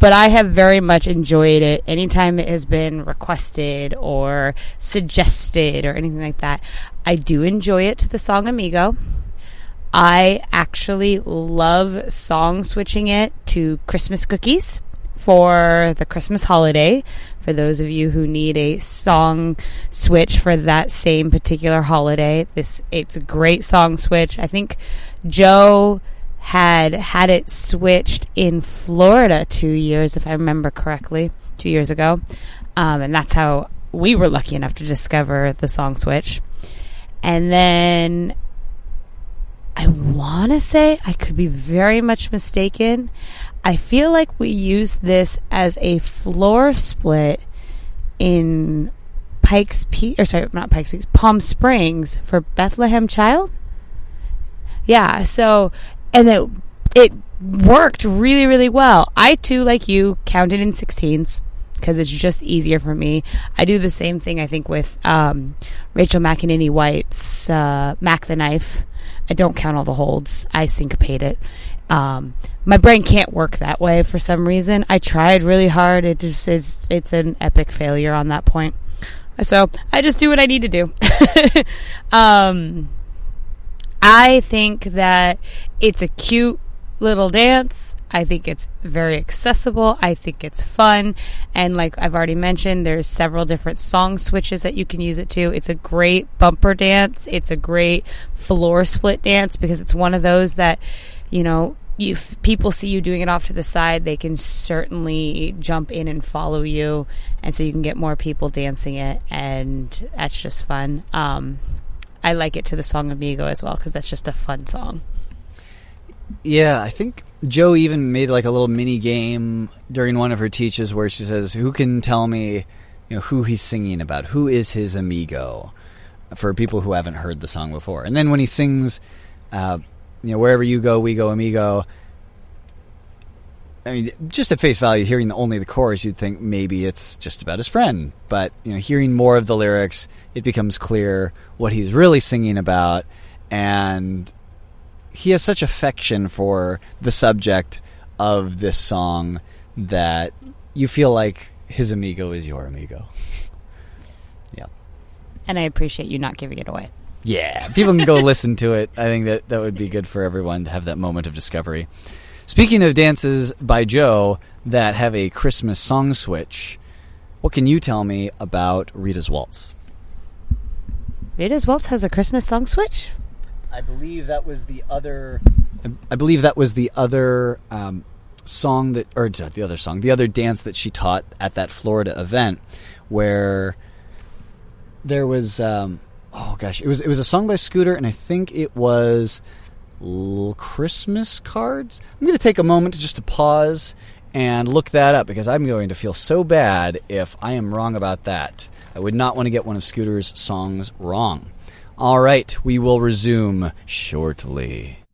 but I have very much enjoyed it anytime it has been requested or suggested or anything like that. I do enjoy it to the song Amigo. I actually love song switching it to Christmas cookies for the Christmas holiday. For those of you who need a song switch for that same particular holiday, this it's a great song switch. I think Jo had had it switched in Florida two years, if I remember correctly, two years ago, um, and that's how we were lucky enough to discover the song switch. And then I want to say, I could be very much mistaken. I feel like we used this as a floor split in Pikes Peak, or sorry, not Pikes Peak, Palm Springs for Bethlehem Child. Yeah, so, and it, it worked really, really well. I too, like you, counted in 16s because it's just easier for me. I do the same thing, I think, with um, Rachel McEnaney White's uh, Mac the Knife. I don't count all the holds, I syncopate it. Um, my brain can't work that way for some reason. I tried really hard. It just is, it's an epic failure on that point. So I just do what I need to do. (laughs) um, I think that it's a cute little dance. I think it's very accessible. I think it's fun. And like I've already mentioned, there's several different song switches that you can use it to. It's a great bumper dance. It's a great floor split dance because it's one of those that, you know, if people see you doing it off to the side, they can certainly jump in and follow you. And so you can get more people dancing it. And that's just fun. Um, I like it to the song Amigo as well because that's just a fun song. Yeah, I think Jo even made like a little mini game during one of her teaches where she says, "Who can tell me, you know, who he's singing about? Who is his amigo?" For people who haven't heard the song before, and then when he sings, uh, you know, wherever you go, we go, amigo. I mean, just at face value, hearing the, only the chorus, you'd think maybe it's just about his friend. But you know, hearing more of the lyrics, it becomes clear what he's really singing about, and he has such affection for the subject of this song that you feel like his amigo is your amigo. (laughs) yeah. And I appreciate you not giving it away. Yeah, people can go (laughs) listen to it. I think that that would be good for everyone to have that moment of discovery. Speaking of dances by Jo that have a Christmas song switch, what can you tell me about Rita's Waltz? Rita's Waltz has a Christmas song switch. I believe that was the other. I believe that was the other um, song that, or the other song, the other dance that she taught at that Florida event, where there was. Um, oh gosh, it was it was a song by Scooter, and I think it was Christmas cards. I'm going to take a moment to just to pause and look that up because I'm going to feel so bad if I am wrong about that. I would not want to get one of Scooter's songs wrong. All right, we will resume shortly.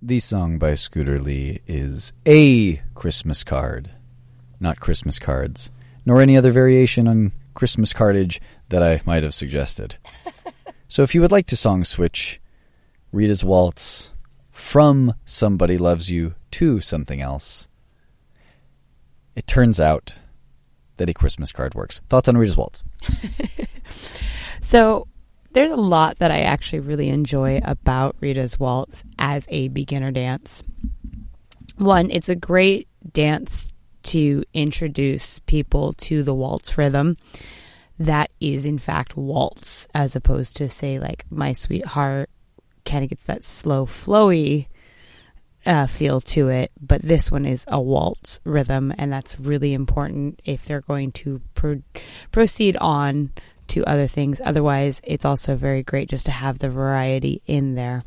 The song by Scooter Lee is A Christmas Card, not Christmas cards, nor any other variation on Christmas cardage that I might have suggested. (laughs) so if you would like to song switch Rita's Waltz from Somebody Loves You to something else, it turns out that a Christmas card works. Thoughts on Rita's Waltz? (laughs) So there's a lot that I actually really enjoy about Rita's Waltz as a beginner dance. One, it's a great dance to introduce people to the waltz rhythm that is in fact waltz as opposed to say like my sweetheart kind of gets that slow flowy uh, feel to it, but this one is a waltz rhythm, and that's really important if they're going to pro- proceed on to other things. Otherwise, it's also very great just to have the variety in there.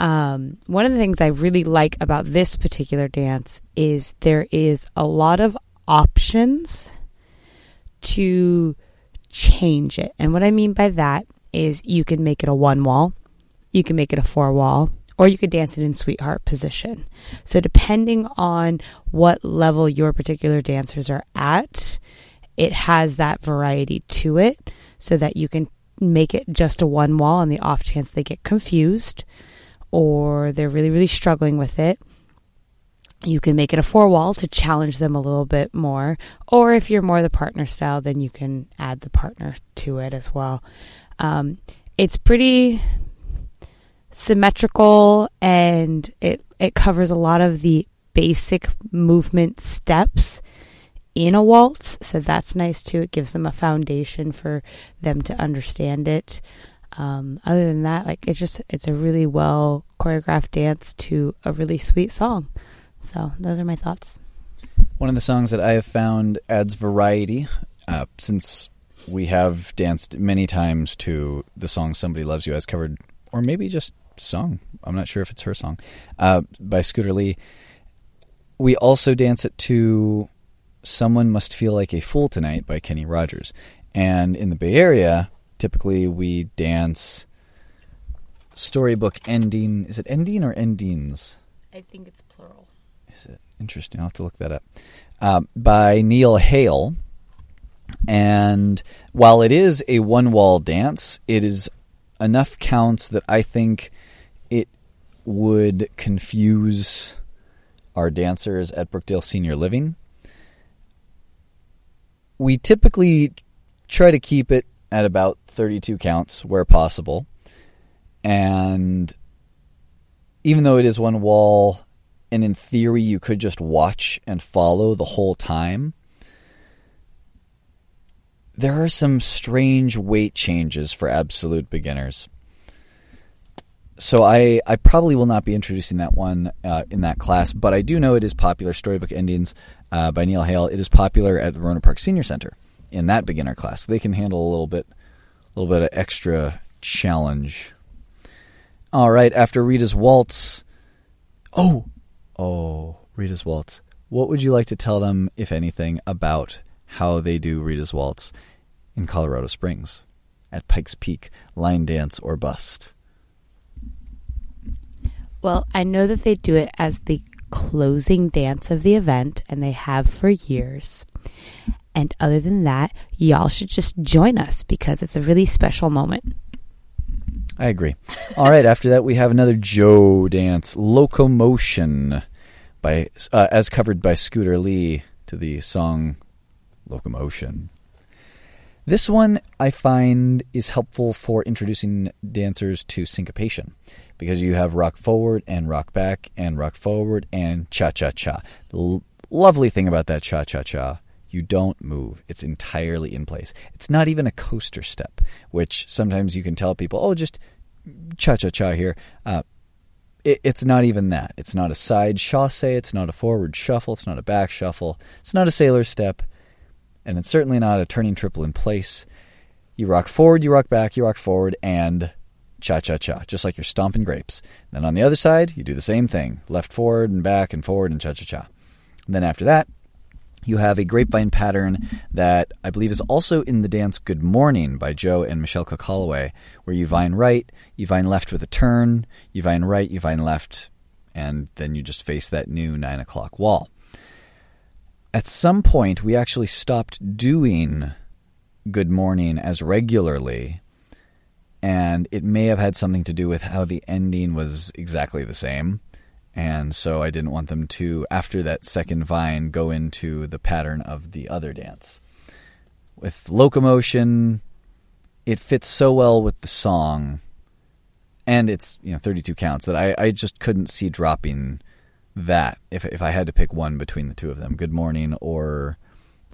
Um, one of the things I really like about this particular dance is there is a lot of options to change it. And what I mean by that is you can make it a one wall, you can make it a four wall, or you could dance it in sweetheart position. So, depending on what level your particular dancers are at, it has that variety to it so that you can make it just a one wall on the off chance they get confused or they're really, really struggling with it. You can make it a four wall to challenge them a little bit more. Or if you're more the partner style, then you can add the partner to it as well. Um, it's pretty symmetrical and it it covers a lot of the basic movement steps in a waltz so that's nice too. It gives them a foundation for them to understand it. Um, other than that like it's just it's a really well choreographed dance to a really sweet song. So those are my thoughts. One of the songs that i have found adds variety uh, since we have danced many times to the song somebody loves you as covered or maybe just sung. I'm not sure if it's her song. Uh, by Scooter Lee. We also dance it to "Someone Must Feel Like a Fool Tonight" by Kenny Rogers, and in the Bay Area, typically we dance storybook ending. Is it ending or endings? I think it's plural. Is it interesting? I'll have to look that up. Uh, by Neil Hale. And while it is a one wall dance, it is enough counts that I think it would confuse our dancers at Brookdale Senior Living. We typically try to keep it at about 32 counts where possible. And even though it is one wall, and in theory you could just watch and follow the whole time, there are some strange weight changes for absolute beginners so I, I probably will not be introducing that one uh, in that class, but I do know it is popular. Storybook Endings uh, by Neil Hale. It is popular at the Rohnert Park Senior Center in that beginner class. They can handle a little bit, a little bit of extra challenge. All right, after Rita's waltz. Oh, oh, Rita's waltz. What would you like to tell them, if anything, about how they do Rita's waltz in Colorado Springs, at Pikes Peak, line dance or bust? Well, I know that they do it as the closing dance of the event, and they have for years. And other than that, y'all should just join us because it's a really special moment. I agree. (laughs) All right, after that, we have another Jo dance, Locomotion, by uh, as covered by Scooter Lee to the song Locomotion. This one I find is helpful for introducing dancers to syncopation because you have rock forward and rock back and rock forward and cha cha cha. The l- lovely thing about that cha cha cha, You don't move. It's entirely in place. It's not even a coaster step, which sometimes you can tell people, oh, just cha cha cha here. Uh, it, it's not even that. It's not a side chasse. It's not a forward shuffle. It's not a back shuffle. It's not a sailor step. And it's certainly not a turning triple in place. You rock forward, you rock back, you rock forward, and cha cha cha, just like you're stomping grapes. Then on the other side, you do the same thing left forward and back and forward and cha cha cha. Then after that, you have a grapevine pattern that I believe is also in the dance Good Morning by Jo and Michelle Cook Holloway, where you vine right, you vine left with a turn, you vine right, you vine left, and then you just face that new nine o'clock wall. At some point, we actually stopped doing Good Morning as regularly, and it may have had something to do with how the ending was exactly the same and so I didn't want them to, after that second vine, go into the pattern of the other dance. With locomotion, it fits so well with the song, and it's you know 32 counts that I, I just couldn't see dropping that if if I had to pick one between the two of them, Good Morning or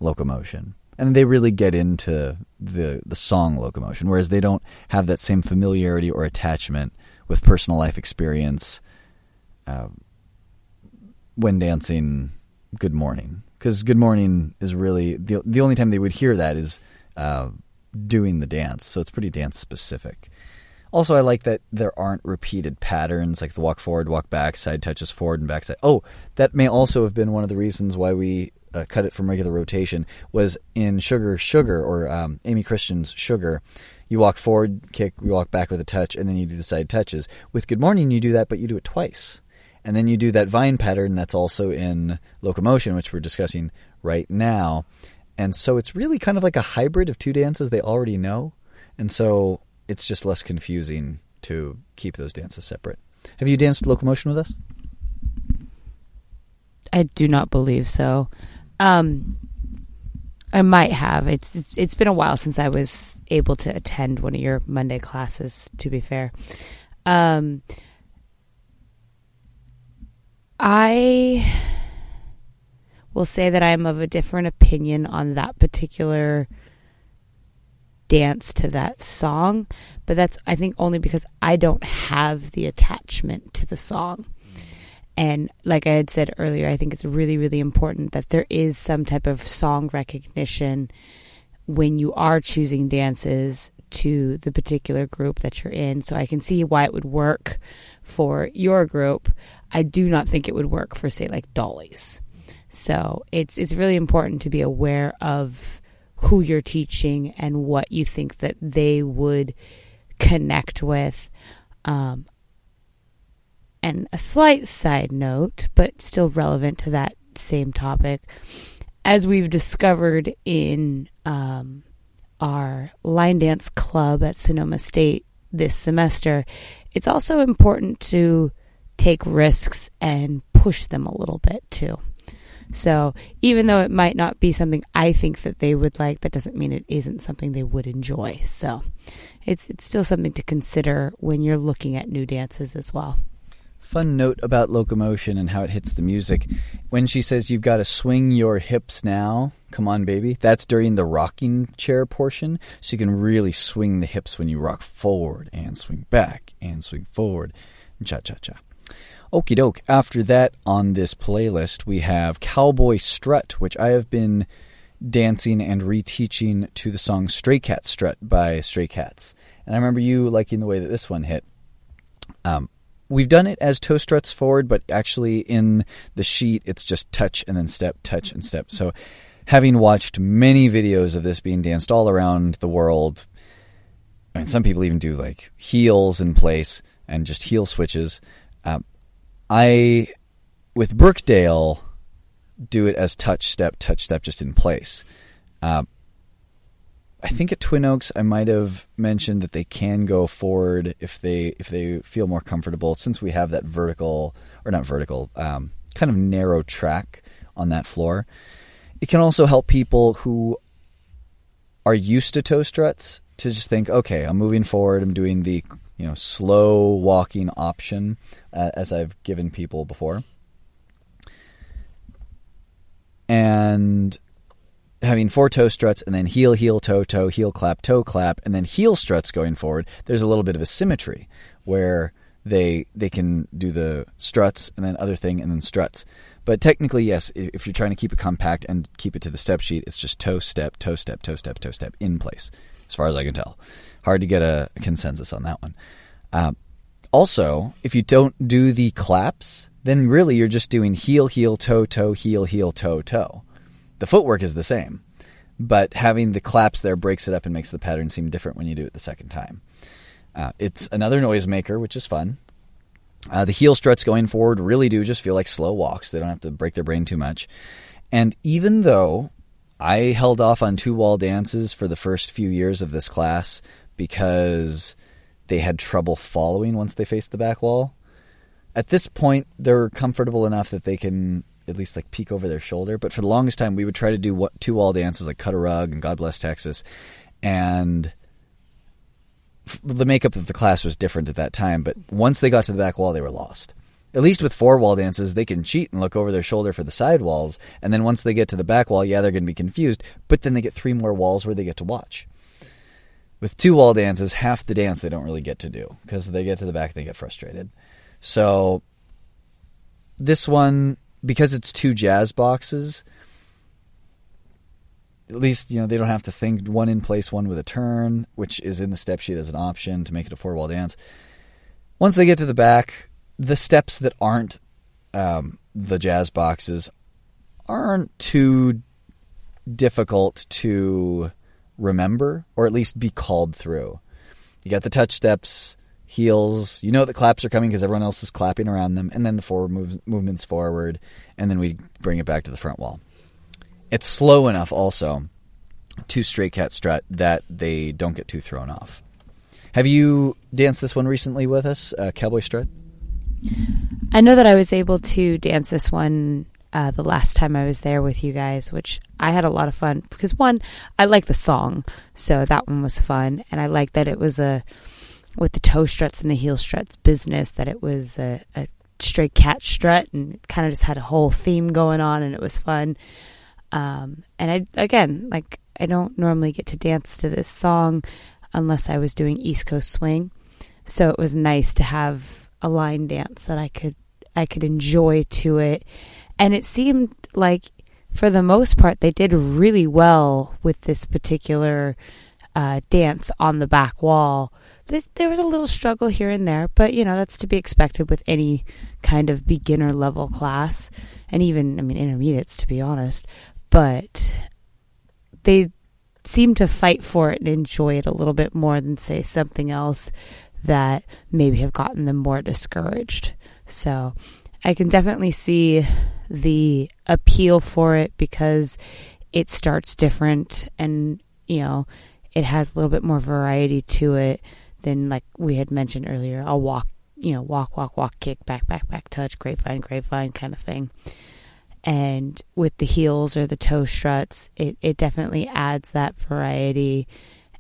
Locomotion. And they really get into the the song Locomotion, whereas they don't have that same familiarity or attachment with personal life experience uh, when dancing "Good Morning" because "Good Morning" is really the the only time they would hear that is uh, doing the dance, so it's pretty dance specific. Also, I like that there aren't repeated patterns like the walk forward, walk back, side touches forward and back side. Oh, that may also have been one of the reasons why we uh, cut it from regular rotation. Was in Sugar Sugar or um, Amy Christian's Sugar, you walk forward, kick, you walk back with a touch, and then you do the side touches. With Good Morning, you do that, but you do it twice. And then you do that vine pattern that's also in locomotion, which we're discussing right now. And so it's really kind of like a hybrid of two dances they already know. And so it's just less confusing to keep those dances separate. Have you danced locomotion with us? I do not believe so. Um, I might have. It's, it's, it's been a while since I was able to attend one of your Monday classes. To be fair, um, I will say that I am of a different opinion on that particular dance to that song, but that's I think only because I don't have the attachment to the song. And like I had said earlier, I think it's really, really important that there is some type of song recognition when you are choosing dances to the particular group that you're in. So I can see why it would work for your group. I do not think it would work for say like Dolly's. So it's it's really important to be aware of who you're teaching and what you think that they would connect with. Um, and a slight side note, but still relevant to that same topic, as we've discovered in um, our line dance club at Sonoma State this semester, it's also important to take risks and push them a little bit too. So even though it might not be something I think that they would like, that doesn't mean it isn't something they would enjoy. So it's it's still something to consider when you're looking at new dances as well. Fun note about locomotion and how it hits the music. When she says you've got to swing your hips now, come on baby, that's during the rocking chair portion. So you can really swing the hips when you rock forward and swing back and swing forward. Cha cha cha. Okie doke. After that, on this playlist, we have Cowboy Strut, which I have been dancing and reteaching to the song Stray Cat Strut by Stray Cats. And I remember you liking the way that this one hit. Um, we've done it as toe struts forward, but actually in the sheet, it's just touch and then step, touch and step. So, having watched many videos of this being danced all around the world, I mean, some people even do like heels in place and just heel switches. Um, I, with Brookdale, do it as touch step, touch step, just in place. Uh, I think at Twin Oaks, I might have mentioned that they can go forward if they if they feel more comfortable. Since we have that vertical or not vertical, um, kind of narrow track on that floor, it can also help people who are used to toe struts to just think, okay, I'm moving forward. I'm doing the you know slow walking option as I've given people before. And having four toe struts and then heel, heel, toe, toe, heel, clap, toe, clap, and then heel struts going forward, there's a little bit of a symmetry where they they can do the struts and then other thing and then struts. But technically, yes, if you're trying to keep it compact and keep it to the step sheet, it's just toe step, toe step, toe step, toe step in place, as far as I can tell. Hard to get a, consensus on that one. Uh, also, if you don't do the claps, then really you're just doing heel, heel, toe, toe, heel, heel, toe, toe. The footwork is the same, but having the claps there breaks it up and makes the pattern seem different when you do it the second time. Uh, it's another noisemaker, which is fun. Uh, the heel struts going forward really do just feel like slow walks. They don't have to break their brain too much. And even though I held off on two wall dances for the first few years of this class because they had trouble following once they faced the back wall, at this point they're comfortable enough that they can at least like peek over their shoulder. But for the longest time, we would try to do what, two wall dances like Cut a Rug and God Bless Texas, and the makeup of the class was different at that time, but once they got to the back wall, they were lost. At least with four wall dances, they can cheat and look over their shoulder for the side walls, and then once they get to the back wall, yeah, they're going to be confused, but then they get three more walls where they get to watch. With two wall dances, half the dance they don't really get to do because they get to the back, they get frustrated. So this one, because it's two jazz boxes, at least you know they don't have to think one in place, one with a turn, which is in the step sheet as an option to make it a four wall dance. Once they get to the back, the steps that aren't um, the jazz boxes aren't too difficult to remember or at least be called through. You got the touch steps, heels. You know the claps are coming because everyone else is clapping around them, and then the forward moves, movements forward, and then we bring it back to the front wall. It's slow enough also to Stray Cat Strut that they don't get too thrown off. Have you danced this one recently with us, uh, Cowboy Strut? I know that I was able to dance this one uh, the last time I was there with you guys, which I had a lot of fun. Because one, I like the song, so that one was fun, and I like that it was a with the toe struts and the heel struts business that it was a, a Stray Cat Strut and kind of just had a whole theme going on, and it was fun. Um, and I again, like I don't normally get to dance to this song unless I was doing East Coast swing, so it was nice to have a line dance that I could I could enjoy to it, and it seemed like for the most part they did really well with this particular uh, dance on the back wall. This, there was a little struggle here and there, but you know that's to be expected with any kind of beginner level class, and even I mean intermediates to be honest but they seem to fight for it and enjoy it a little bit more than say something else that maybe have gotten them more discouraged. So I can definitely see the appeal for it because it starts different and you know it has a little bit more variety to it than like we had mentioned earlier. I'll walk, you know, walk, walk, walk, kick, back, back, back, touch, grapevine, grapevine kind of thing and with the heels or the toe struts, it, it definitely adds that variety.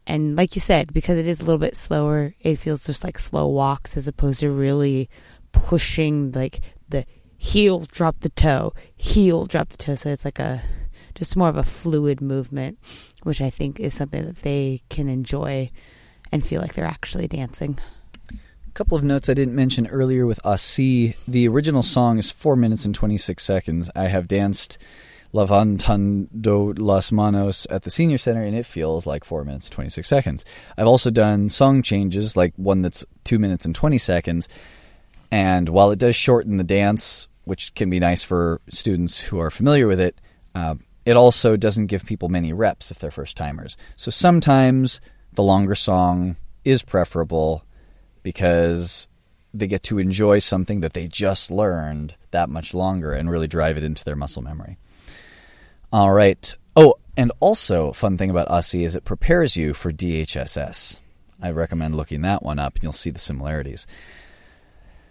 And like you said, because it is a little bit slower, it feels just like slow walks as opposed to really pushing like the heel, drop the toe, heel, drop the toe. So it's like a just more of a fluid movement, which I think is something that they can enjoy and feel like they're actually dancing. A couple of notes I didn't mention earlier with Asi. The original song is 4 minutes and 26 seconds. I have danced Levantando las manos at the Senior Center, and it feels like 4 minutes 26 seconds. I've also done song changes, like one that's 2 minutes and 20 seconds. And while it does shorten the dance, which can be nice for students who are familiar with it, uh, it also doesn't give people many reps if they're first timers. So sometimes the longer song is preferable because they get to enjoy something that they just learned that much longer and really drive it into their muscle memory. All right. Oh, and also, fun thing about Aussie is it prepares you for DHSS. I recommend looking that one up, and you'll see the similarities.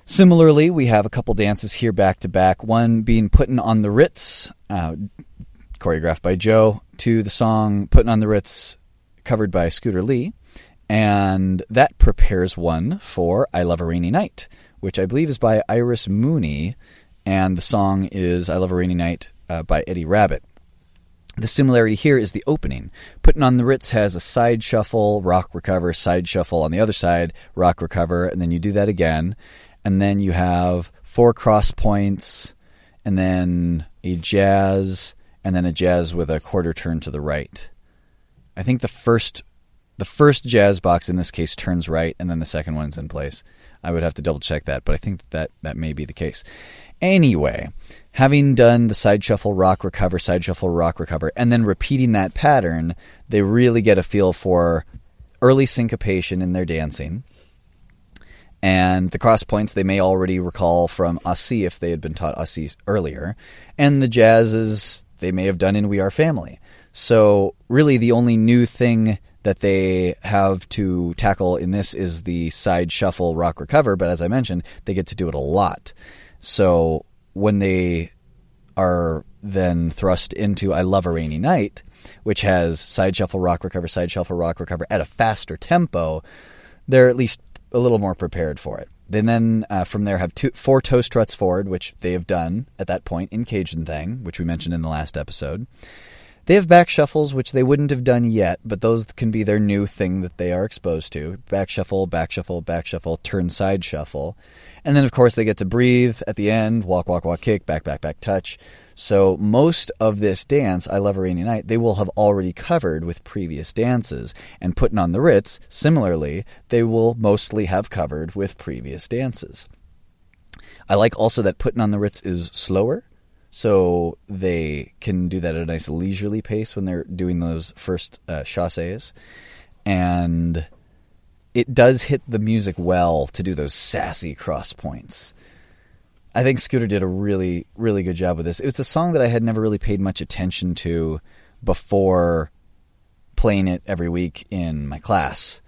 Similarly, we have a couple dances here back to back. One being Putting on the Ritz, uh, choreographed by Jo, to the song Putting on the Ritz, covered by Scooter Lee and that prepares one for I Love a Rainy Night, which I believe is by Iris Mooney, and the song is I Love a Rainy Night uh, by Eddie Rabbitt. The similarity here is the opening. Putting on the Ritz has a side shuffle, rock recover, side shuffle on the other side, rock recover, and then you do that again. And then you have four cross points, and then a jazz, and then a jazz with a quarter turn to the right. I think the first the first jazz box in this case turns right, and then the second one's in place. I would have to double check that, but I think that that may be the case. Anyway, having done the side shuffle, rock, recover, side shuffle, rock, recover, and then repeating that pattern, they really get a feel for early syncopation in their dancing. And the cross points they may already recall from Aussie if they had been taught Aussie earlier. And the jazzes they may have done in We Are Family. So, really, the only new thing that they have to tackle in this is the side shuffle, rock, recover. But as I mentioned, they get to do it a lot. So when they are then thrust into I Love a Rainy Night, which has side shuffle, rock, recover, side shuffle, rock, recover at a faster tempo, they're at least a little more prepared for it. They then uh, from there have two, four toe struts forward, which they have done at that point in Cajun Thing, which we mentioned in the last episode. They have back shuffles, which they wouldn't have done yet, but those can be their new thing that they are exposed to. Back shuffle, back shuffle, back shuffle, turn side shuffle. And then, of course, they get to breathe at the end walk, walk, walk, kick, back, back, back, touch. So, most of this dance, I Love a Rainy Night, they will have already covered with previous dances. And putting on the Ritz, similarly, they will mostly have covered with previous dances. I like also that putting on the Ritz is slower so they can do that at a nice leisurely pace when they're doing those first uh, chasses. And it does hit the music well to do those sassy cross points. I think Scooter did a really, really good job with this. It was a song that I had never really paid much attention to before playing it every week in my class.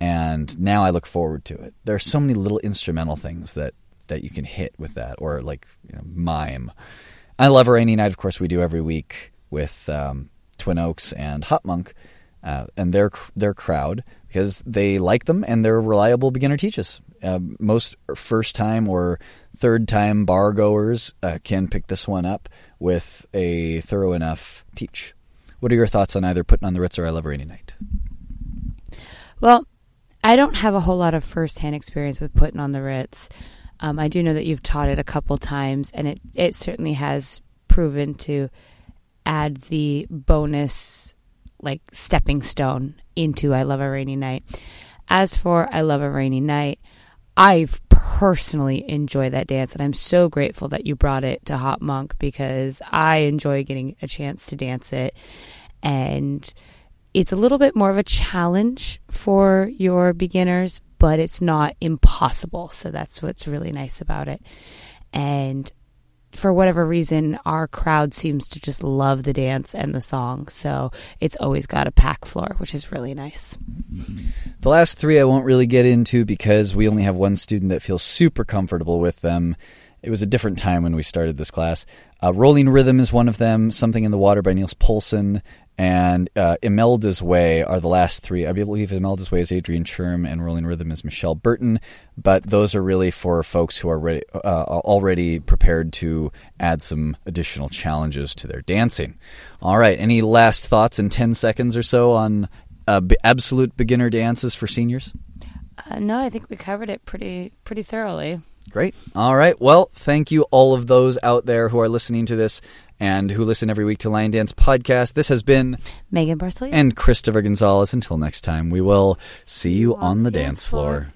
And now I look forward to it. There are so many little instrumental things that, that you can hit with that, or like you know, mime. I love a rainy night. Of course, we do every week with um, Twin Oaks and Hop Monk uh, and their their crowd because they like them and they're reliable beginner teachers. Uh, most first time or third time bar goers uh, can pick this one up with a thorough enough teach. What are your thoughts on either putting on the Ritz or I love a rainy night? Well, I don't have a whole lot of firsthand experience with putting on the Ritz. Um, I do know that you've taught it a couple times, and it, it certainly has proven to add the bonus, like stepping stone into I Love a Rainy Night. As for I Love a Rainy Night, I personally enjoy that dance, and I'm so grateful that you brought it to Hop Monk because I enjoy getting a chance to dance it. And it's a little bit more of a challenge for your beginners, but it's not impossible. So that's what's really nice about it. And for whatever reason, our crowd seems to just love the dance and the song. So it's always got a pack floor, which is really nice. The last three I won't really get into because we only have one student that feels super comfortable with them. It was a different time when we started this class. Uh, Rolling Rhythm is one of them. Something in the Water by Niels Poulsen and uh, Imelda's Way are the last three. I believe Imelda's Way is Adrian Churm, and Rolling Rhythm is Michelle Burton. But those are really for folks who are uh, already prepared to add some additional challenges to their dancing. All right, any last thoughts in 10 seconds or so on uh, absolute beginner dances for seniors? Uh, no, I think we covered it pretty pretty thoroughly. Great. All right. Well, thank you all of those out there who are listening to this and who listen every week to Line Dance Podcast. This has been Megan Barsley and Christopher Gonzalez. Until next time, we will see you on, the, dance floor.